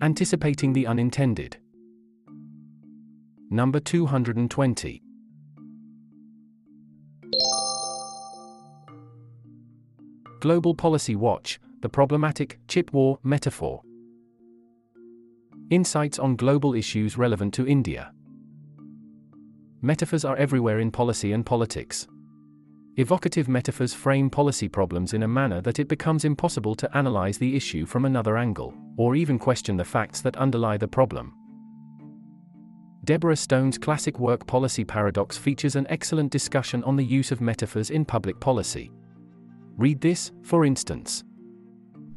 anticipating the unintended. Number 220. Global Policy Watch The Problematic Chip War Metaphor. Insights on global issues relevant to India. Metaphors are everywhere in policy and politics. Evocative metaphors frame policy problems in a manner that it becomes impossible to analyze the issue from another angle, or even question the facts that underlie the problem. Deborah Stone's classic work Policy Paradox features an excellent discussion on the use of metaphors in public policy. Read this, for instance.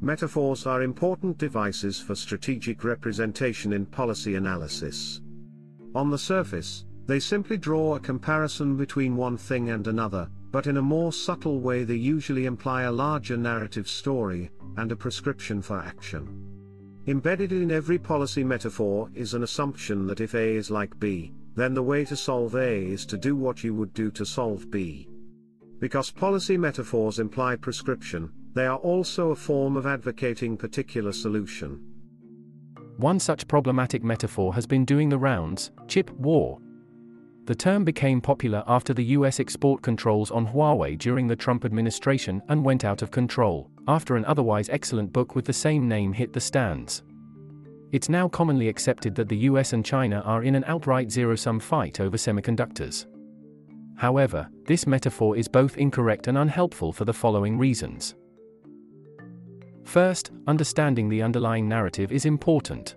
Metaphors are important devices for strategic representation in policy analysis. On the surface, they simply draw a comparison between one thing and another, but in a more subtle way they usually imply a larger narrative story, and a prescription for action. Embedded in every policy metaphor is an assumption that if A is like B, then the way to solve A is to do what you would do to solve B. Because policy metaphors imply prescription, they are also a form of advocating particular solution. One such problematic metaphor has been doing the rounds chip war. The term became popular after the US export controls on Huawei during the Trump administration and went out of control, after an otherwise excellent book with the same name hit the stands. It's now commonly accepted that the US and China are in an outright zero sum fight over semiconductors. However, this metaphor is both incorrect and unhelpful for the following reasons. First, understanding the underlying narrative is important.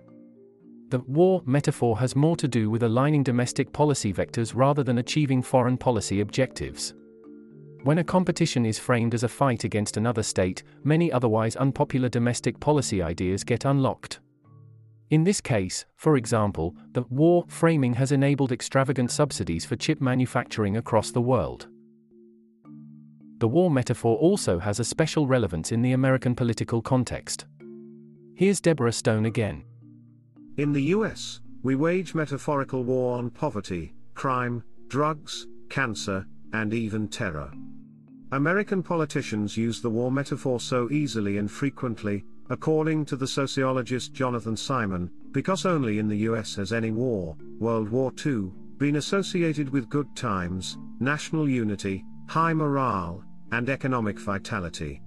The war metaphor has more to do with aligning domestic policy vectors rather than achieving foreign policy objectives. When a competition is framed as a fight against another state, many otherwise unpopular domestic policy ideas get unlocked. In this case, for example, the war framing has enabled extravagant subsidies for chip manufacturing across the world. The war metaphor also has a special relevance in the American political context. Here's Deborah Stone again. In the US, we wage metaphorical war on poverty, crime, drugs, cancer, and even terror. American politicians use the war metaphor so easily and frequently, According to the sociologist Jonathan Simon, because only in the US has any war, World War II, been associated with good times, national unity, high morale, and economic vitality.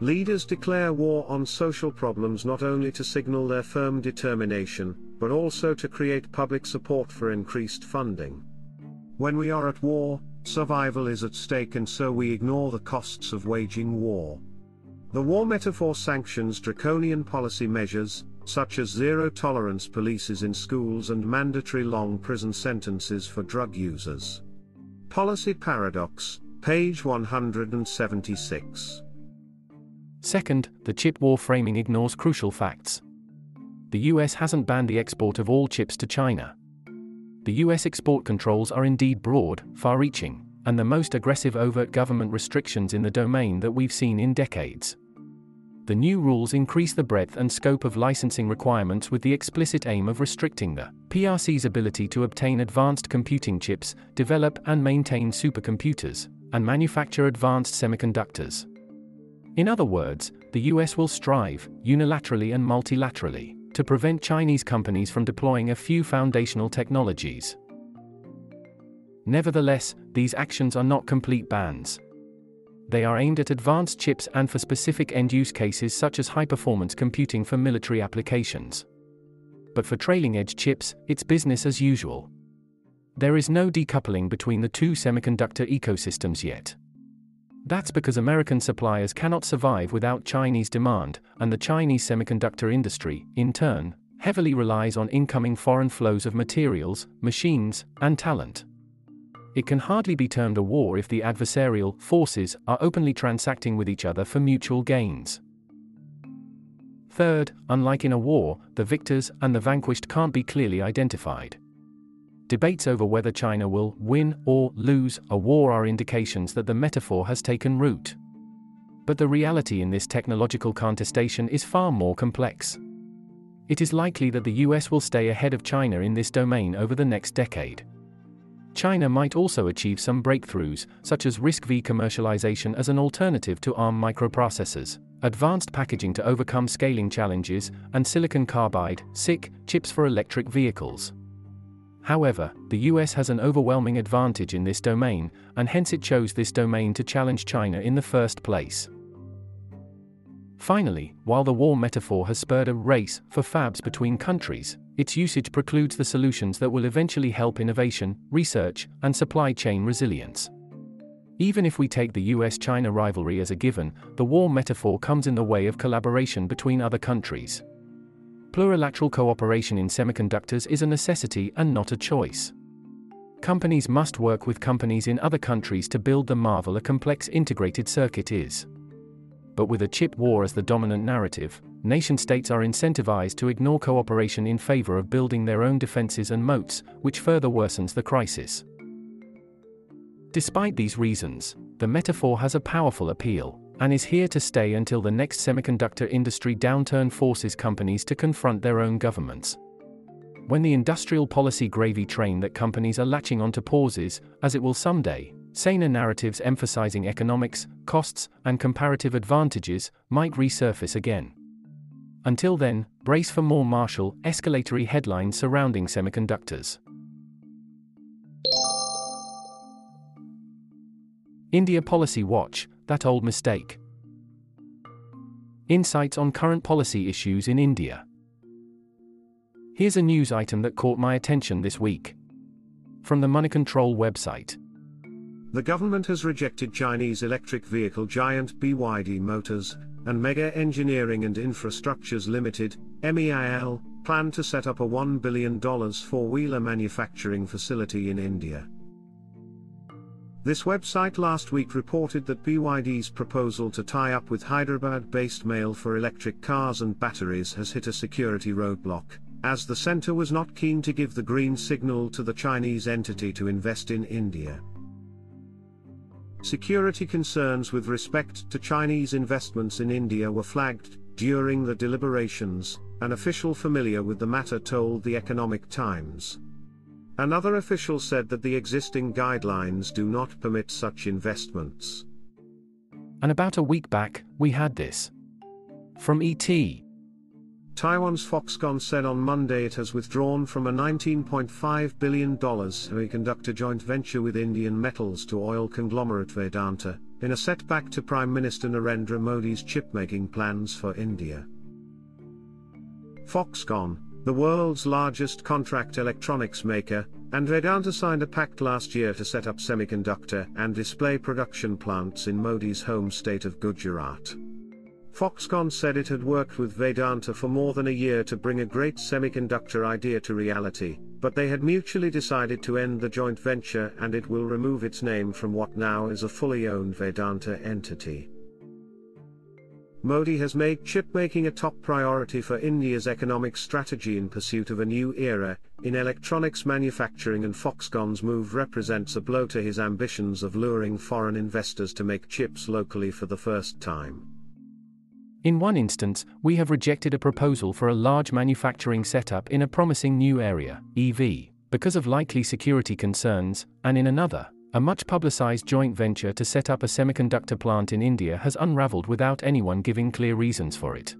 Leaders declare war on social problems not only to signal their firm determination, but also to create public support for increased funding. When we are at war, survival is at stake and so we ignore the costs of waging war. The war metaphor sanctions draconian policy measures, such as zero tolerance policies in schools and mandatory long prison sentences for drug users. Policy Paradox, page 176. Second, the chip war framing ignores crucial facts. The US hasn't banned the export of all chips to China. The US export controls are indeed broad, far reaching, and the most aggressive overt government restrictions in the domain that we've seen in decades the new rules increase the breadth and scope of licensing requirements with the explicit aim of restricting the PRC's ability to obtain advanced computing chips, develop and maintain supercomputers, and manufacture advanced semiconductors. In other words, the US will strive, unilaterally and multilaterally, to prevent Chinese companies from deploying a few foundational technologies. Nevertheless, these actions are not complete bans. They are aimed at advanced chips and for specific end use cases such as high performance computing for military applications. But for trailing edge chips, it's business as usual. There is no decoupling between the two semiconductor ecosystems yet. That's because American suppliers cannot survive without Chinese demand, and the Chinese semiconductor industry, in turn, heavily relies on incoming foreign flows of materials, machines, and talent. It can hardly be termed a war if the adversarial forces are openly transacting with each other for mutual gains. Third, unlike in a war, the victors and the vanquished can't be clearly identified. Debates over whether China will win or lose a war are indications that the metaphor has taken root. But the reality in this technological contestation is far more complex. It is likely that the US will stay ahead of China in this domain over the next decade. China might also achieve some breakthroughs, such as RISC-V commercialization as an alternative to ARM microprocessors. advanced packaging to overcome scaling challenges, and silicon carbide SiC, chips for electric vehicles. However, the US has an overwhelming advantage in this domain, and hence it chose this domain to challenge China in the first place. Finally, while the war metaphor has spurred a race for fabs between countries, its usage precludes the solutions that will eventually help innovation, research, and supply chain resilience. Even if we take the US China rivalry as a given, the war metaphor comes in the way of collaboration between other countries. Plurilateral cooperation in semiconductors is a necessity and not a choice. Companies must work with companies in other countries to build the marvel a complex integrated circuit is. But with a chip war as the dominant narrative, nation states are incentivized to ignore cooperation in favor of building their own defenses and moats, which further worsens the crisis. Despite these reasons, the metaphor has a powerful appeal, and is here to stay until the next semiconductor industry downturn forces companies to confront their own governments. When the industrial policy gravy train that companies are latching onto pauses, as it will someday, saner narratives emphasizing economics, costs, and comparative advantages might resurface again. Until then, brace for more martial, escalatory headlines surrounding semiconductors. India Policy Watch That Old Mistake. Insights on current policy issues in India. Here's a news item that caught my attention this week. From the Money Control website. The government has rejected Chinese electric vehicle giant BYD Motors and Mega Engineering and Infrastructures Limited, MEIL, plan to set up a $1 billion four-wheeler manufacturing facility in India. This website last week reported that BYD's proposal to tie up with Hyderabad-based MEIL for electric cars and batteries has hit a security roadblock, as the center was not keen to give the green signal to the Chinese entity to invest in India. Security concerns with respect to Chinese investments in India were flagged during the deliberations, an official familiar with the matter told the Economic Times. Another official said that the existing guidelines do not permit such investments. And about a week back, we had this. From ET. Taiwan's Foxconn said on Monday it has withdrawn from a $19.5 billion semiconductor joint venture with Indian metals to oil conglomerate Vedanta, in a setback to Prime Minister Narendra Modi's chip-making plans for India. Foxconn, the world's largest contract electronics maker, and Vedanta signed a pact last year to set up semiconductor and display production plants in Modi's home state of Gujarat. Foxconn said it had worked with Vedanta for more than a year to bring a great semiconductor idea to reality, but they had mutually decided to end the joint venture and it will remove its name from what now is a fully owned Vedanta entity. Modi has made chip-making a top priority for India's economic strategy in pursuit of a new era in electronics manufacturing and Foxconn's move represents a blow to his ambitions of luring foreign investors to make chips locally for the first time. In one instance, we have rejected a proposal for a large manufacturing setup in a promising new area, EV, because of likely security concerns, and in another, a much publicized joint venture to set up a semiconductor plant in India has unraveled without anyone giving clear reasons for it.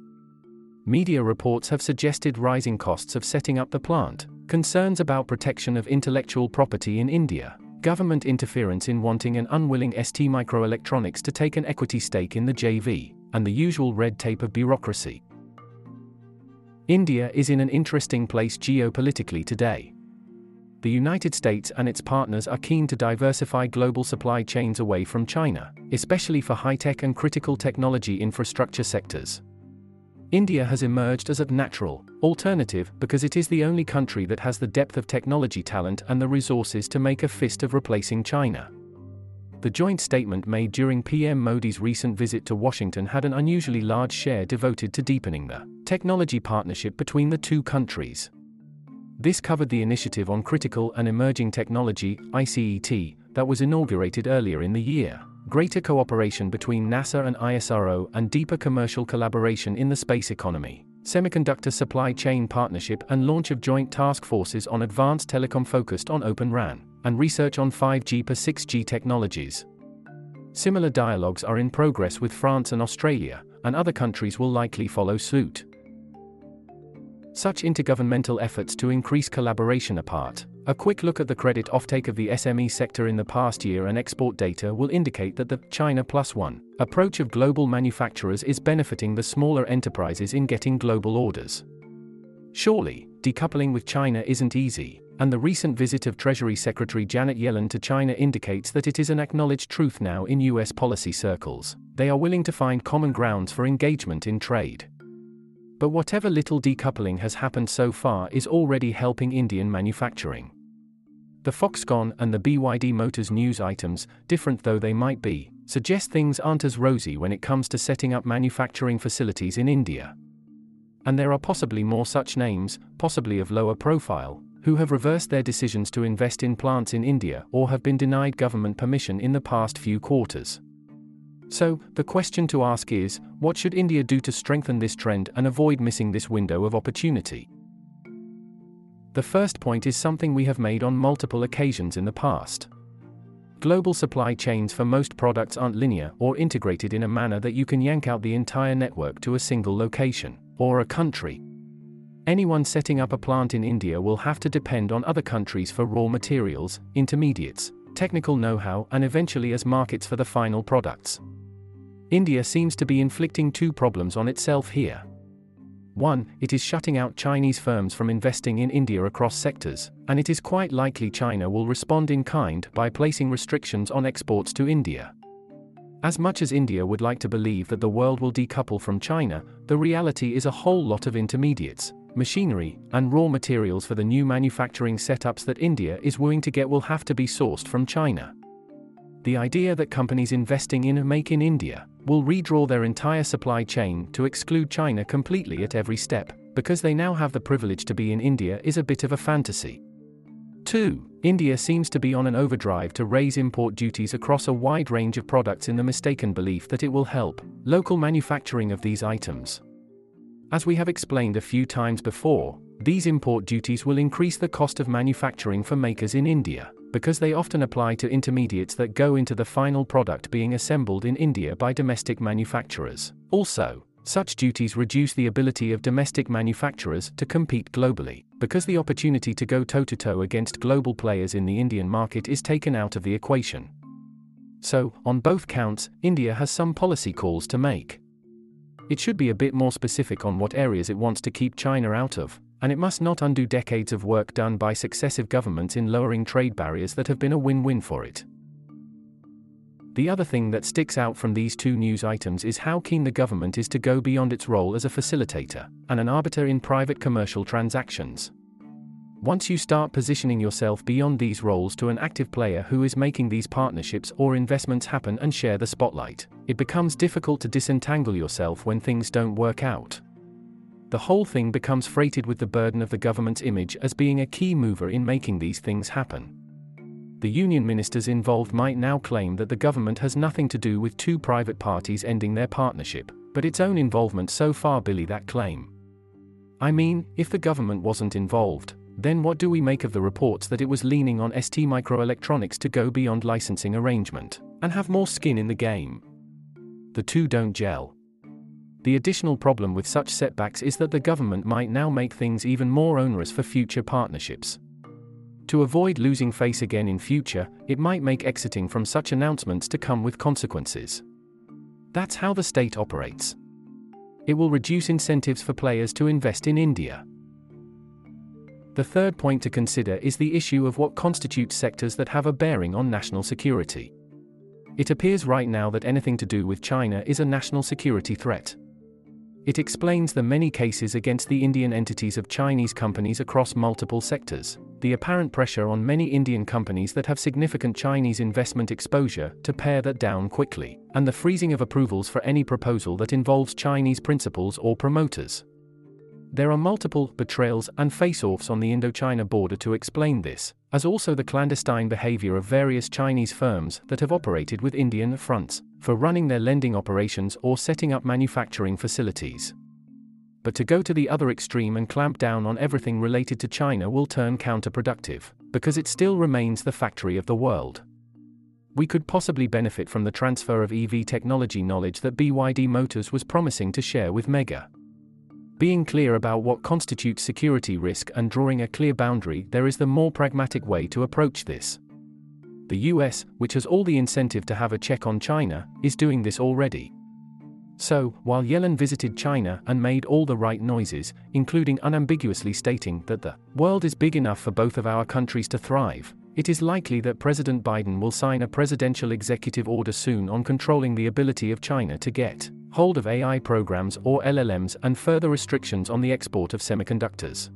Media reports have suggested rising costs of setting up the plant, concerns about protection of intellectual property in India, government interference in wanting an unwilling ST Microelectronics to take an equity stake in the JV, and the usual red tape of bureaucracy. India is in an interesting place geopolitically today the United States and its partners are keen to diversify global supply chains away from China, especially for high tech and critical technology infrastructure sectors. India has emerged as a natural alternative because it is the only country that has the depth of technology talent and the resources to make a fist of replacing China. The joint statement made during PM Modi's recent visit to Washington had an unusually large share devoted to deepening the technology partnership between the two countries. This covered the Initiative on Critical and Emerging Technology, ICET, that was inaugurated earlier in the year, greater cooperation between NASA and ISRO, and deeper commercial collaboration in the space economy, semiconductor supply chain partnership, and launch of joint task forces on advanced telecom focused on Open RAN, and research on 5G per 6G technologies. Similar dialogues are in progress with France and Australia, and other countries will likely follow suit. Such intergovernmental efforts to increase collaboration apart, a quick look at the credit offtake of the SME sector in the past year and export data will indicate that the China Plus One approach of global manufacturers is benefiting the smaller enterprises in getting global orders. Surely, decoupling with China isn't easy, and the recent visit of Treasury Secretary Janet Yellen to China indicates that it is an acknowledged truth now in US policy circles. They are willing to find common grounds for engagement in trade. But whatever little decoupling has happened so far is already helping Indian manufacturing. The Foxconn and the BYD Motors news items, different though they might be, suggest things aren't as rosy when it comes to setting up manufacturing facilities in India. And there are possibly more such names, possibly of lower profile, who have reversed their decisions to invest in plants in India or have been denied government permission in the past few quarters. So, the question to ask is what should India do to strengthen this trend and avoid missing this window of opportunity? The first point is something we have made on multiple occasions in the past. Global supply chains for most products aren't linear or integrated in a manner that you can yank out the entire network to a single location, or a country. Anyone setting up a plant in India will have to depend on other countries for raw materials, intermediates, technical know how, and eventually as markets for the final products. India seems to be inflicting two problems on itself here. One, it is shutting out Chinese firms from investing in India across sectors, and it is quite likely China will respond in kind by placing restrictions on exports to India. As much as India would like to believe that the world will decouple from China, the reality is a whole lot of intermediates, machinery, and raw materials for the new manufacturing setups that India is willing to get will have to be sourced from China. The idea that companies investing in Make in India will redraw their entire supply chain to exclude China completely at every step, because they now have the privilege to be in India is a bit of a fantasy. 2. India seems to be on an overdrive to raise import duties across a wide range of products in the mistaken belief that it will help local manufacturing of these items. As we have explained a few times before, these import duties will increase the cost of manufacturing for makers in India because they often apply to intermediates that go into the final product being assembled in India by domestic manufacturers. Also, such duties reduce the ability of domestic manufacturers to compete globally, because the opportunity to go toe to toe against global players in the Indian market is taken out of the equation. So, on both counts, India has some policy calls to make. It should be a bit more specific on what areas it wants to keep China out of, and it must not undo decades of work done by successive governments in lowering trade barriers that have been a win win for it. The other thing that sticks out from these two news items is how keen the government is to go beyond its role as a facilitator and an arbiter in private commercial transactions. Once you start positioning yourself beyond these roles to an active player who is making these partnerships or investments happen and share the spotlight, it becomes difficult to disentangle yourself when things don't work out the whole thing becomes freighted with the burden of the government's image as being a key mover in making these things happen. The union ministers involved might now claim that the government has nothing to do with two private parties ending their partnership, but its own involvement so far billy that claim. I mean, if the government wasn't involved, then what do we make of the reports that it was leaning on ST Microelectronics to go beyond licensing arrangement and have more skin in the game? The two don't gel. The additional problem with such setbacks is that the government might now make things even more onerous for future partnerships. To avoid losing face again in future, it might make exiting from such announcements to come with consequences. That's how the state operates. It will reduce incentives for players to invest in India. The third point to consider is the issue of what constitutes sectors that have a bearing on national security. It appears right now that anything to do with China is a national security threat. It explains the many cases against the Indian entities of Chinese companies across multiple sectors, the apparent pressure on many Indian companies that have significant Chinese investment exposure to pare that down quickly, and the freezing of approvals for any proposal that involves Chinese principals or promoters. There are multiple betrayals and face offs on the Indochina border to explain this, as also the clandestine behavior of various Chinese firms that have operated with Indian fronts, for running their lending operations or setting up manufacturing facilities. But to go to the other extreme and clamp down on everything related to China will turn counterproductive, because it still remains the factory of the world. we could possibly benefit from the transfer of EV technology knowledge that BYD Motors was promising to share with Mega. Being clear about what constitutes security risk and drawing a clear boundary, there is the more pragmatic way to approach this. The US, which has all the incentive to have a check on China, is doing this already. So, while Yellen visited China and made all the right noises, including unambiguously stating that the world is big enough for both of our countries to thrive, it is likely that President Biden will sign a presidential executive order soon on controlling the ability of China to get hold of AI programs or LLMs and further restrictions on the export of semiconductors.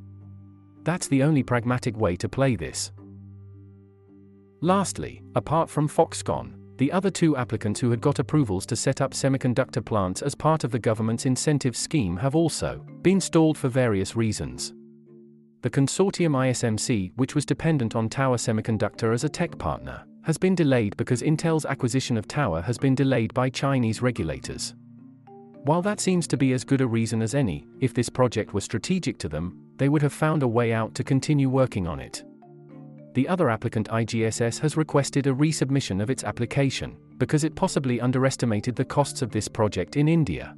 That's the only pragmatic way to play this. Lastly, apart from Foxconn, the other two applicants who had got approvals to set up semiconductor plants as part of the government's incentive scheme have also been stalled for various reasons. The consortium ISMC, which was dependent on Tower Semiconductor as a tech partner, has been delayed because Intel's acquisition of Tower has been delayed by Chinese regulators. While that seems to be as good a reason as any, if this project were strategic to them, they would have found a way out to continue working on it. The other applicant IGSS has requested a resubmission of its application, because it possibly underestimated the costs of this project in India.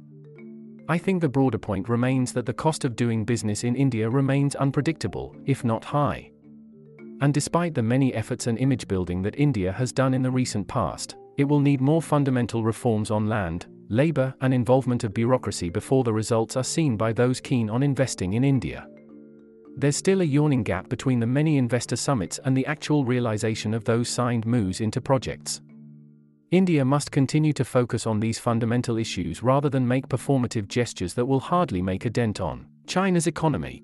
I think the broader point remains that the cost of doing business in India remains unpredictable, if not high. And despite the many efforts and image building that India has done in the recent past, it will need more fundamental reforms on land, labor, and involvement of bureaucracy before the results are seen by those keen on investing in India. There's still a yawning gap between the many investor summits and the actual realization of those signed moves into projects. India must continue to focus on these fundamental issues rather than make performative gestures that will hardly make a dent on China's economy.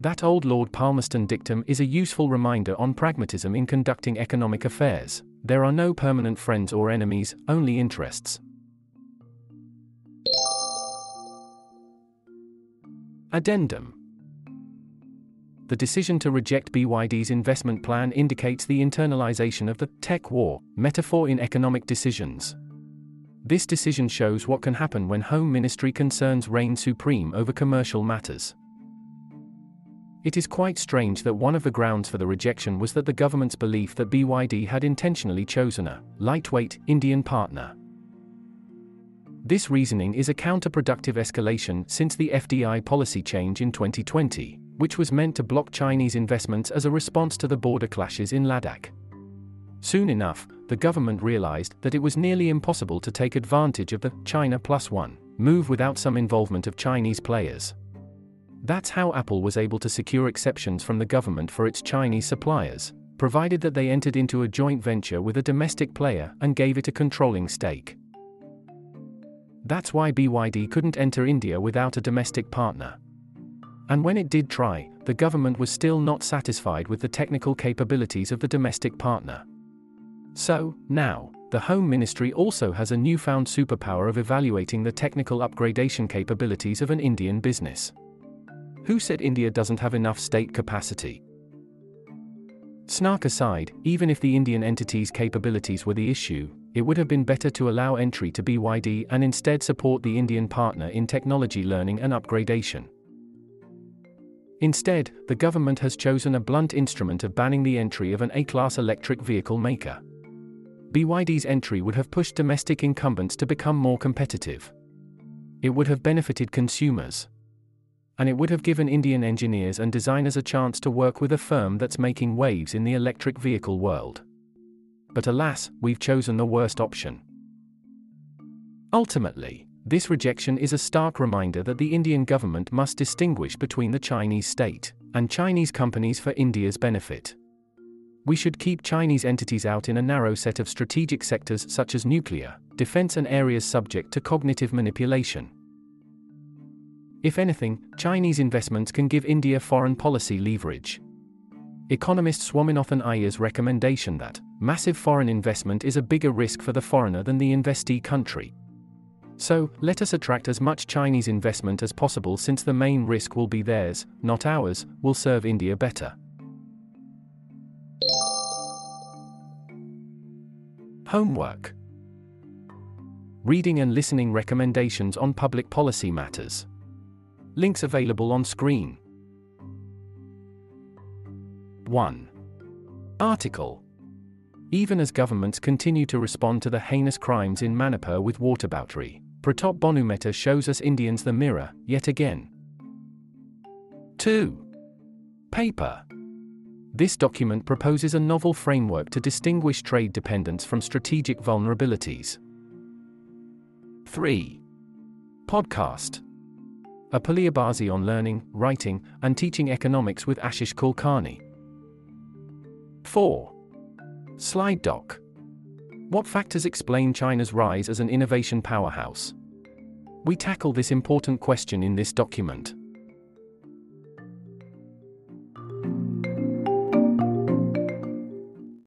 That old Lord Palmerston dictum is a useful reminder on pragmatism in conducting economic affairs. There are no permanent friends or enemies, only interests. Addendum the decision to reject BYD's investment plan indicates the internalization of the tech war metaphor in economic decisions. This decision shows what can happen when Home Ministry concerns reign supreme over commercial matters. It is quite strange that one of the grounds for the rejection was that the government's belief that BYD had intentionally chosen a lightweight Indian partner. This reasoning is a counterproductive escalation since the FDI policy change in 2020 which was meant to block Chinese investments as a response to the border clashes in Ladakh. Soon enough, the government realized that it was nearly impossible to take advantage of the China Plus One move without some involvement of Chinese players. That's how Apple was able to secure exceptions from the government for its Chinese suppliers, provided that they entered into a joint venture with a domestic player and gave it a controlling stake. That's why BYD couldn't enter India without a domestic partner. And when it did try, the government was still not satisfied with the technical capabilities of the domestic partner. So, now, the Home Ministry also has a newfound superpower of evaluating the technical upgradation capabilities of an Indian business. Who said India doesn't have enough state capacity? Snark aside, even if the Indian entity's capabilities were the issue, it would have been better to allow entry to BYD and instead support the Indian partner in technology learning and upgradation. Instead, the government has chosen a blunt instrument of banning the entry of an A-class electric vehicle maker. BYD's entry would have pushed domestic incumbents to become more competitive. It would have benefited consumers. And it would have given Indian engineers and designers a chance to work with a firm that's making waves in the electric vehicle world. But alas, we've chosen the worst option. Ultimately, this rejection is a stark reminder that the Indian government must distinguish between the Chinese state and Chinese companies for India's benefit. We should keep Chinese entities out in a narrow set of strategic sectors such as nuclear, defense, and areas subject to cognitive manipulation. If anything, Chinese investments can give India foreign policy leverage. Economist Swaminathan Aiyar's recommendation that massive foreign investment is a bigger risk for the foreigner than the investee country so, let us attract as much Chinese investment as possible since the main risk will be theirs, not ours, will serve India better. Homework Reading and listening recommendations on public policy matters. Links available on screen. 1. Article Even as governments continue to respond to the heinous crimes in Manipur with whataboutery, Pratap Bhanu Mehta shows us Indians the mirror, yet again. 2. Paper. This document proposes a novel framework to distinguish trade dependence from strategic vulnerabilities. 3. Podcast. A Puliyabaazi on learning, writing, and teaching economics with Ashish Kulkarni. 4. Slide Doc. What factors explain China's rise as an innovation powerhouse? We tackle this important question in this document.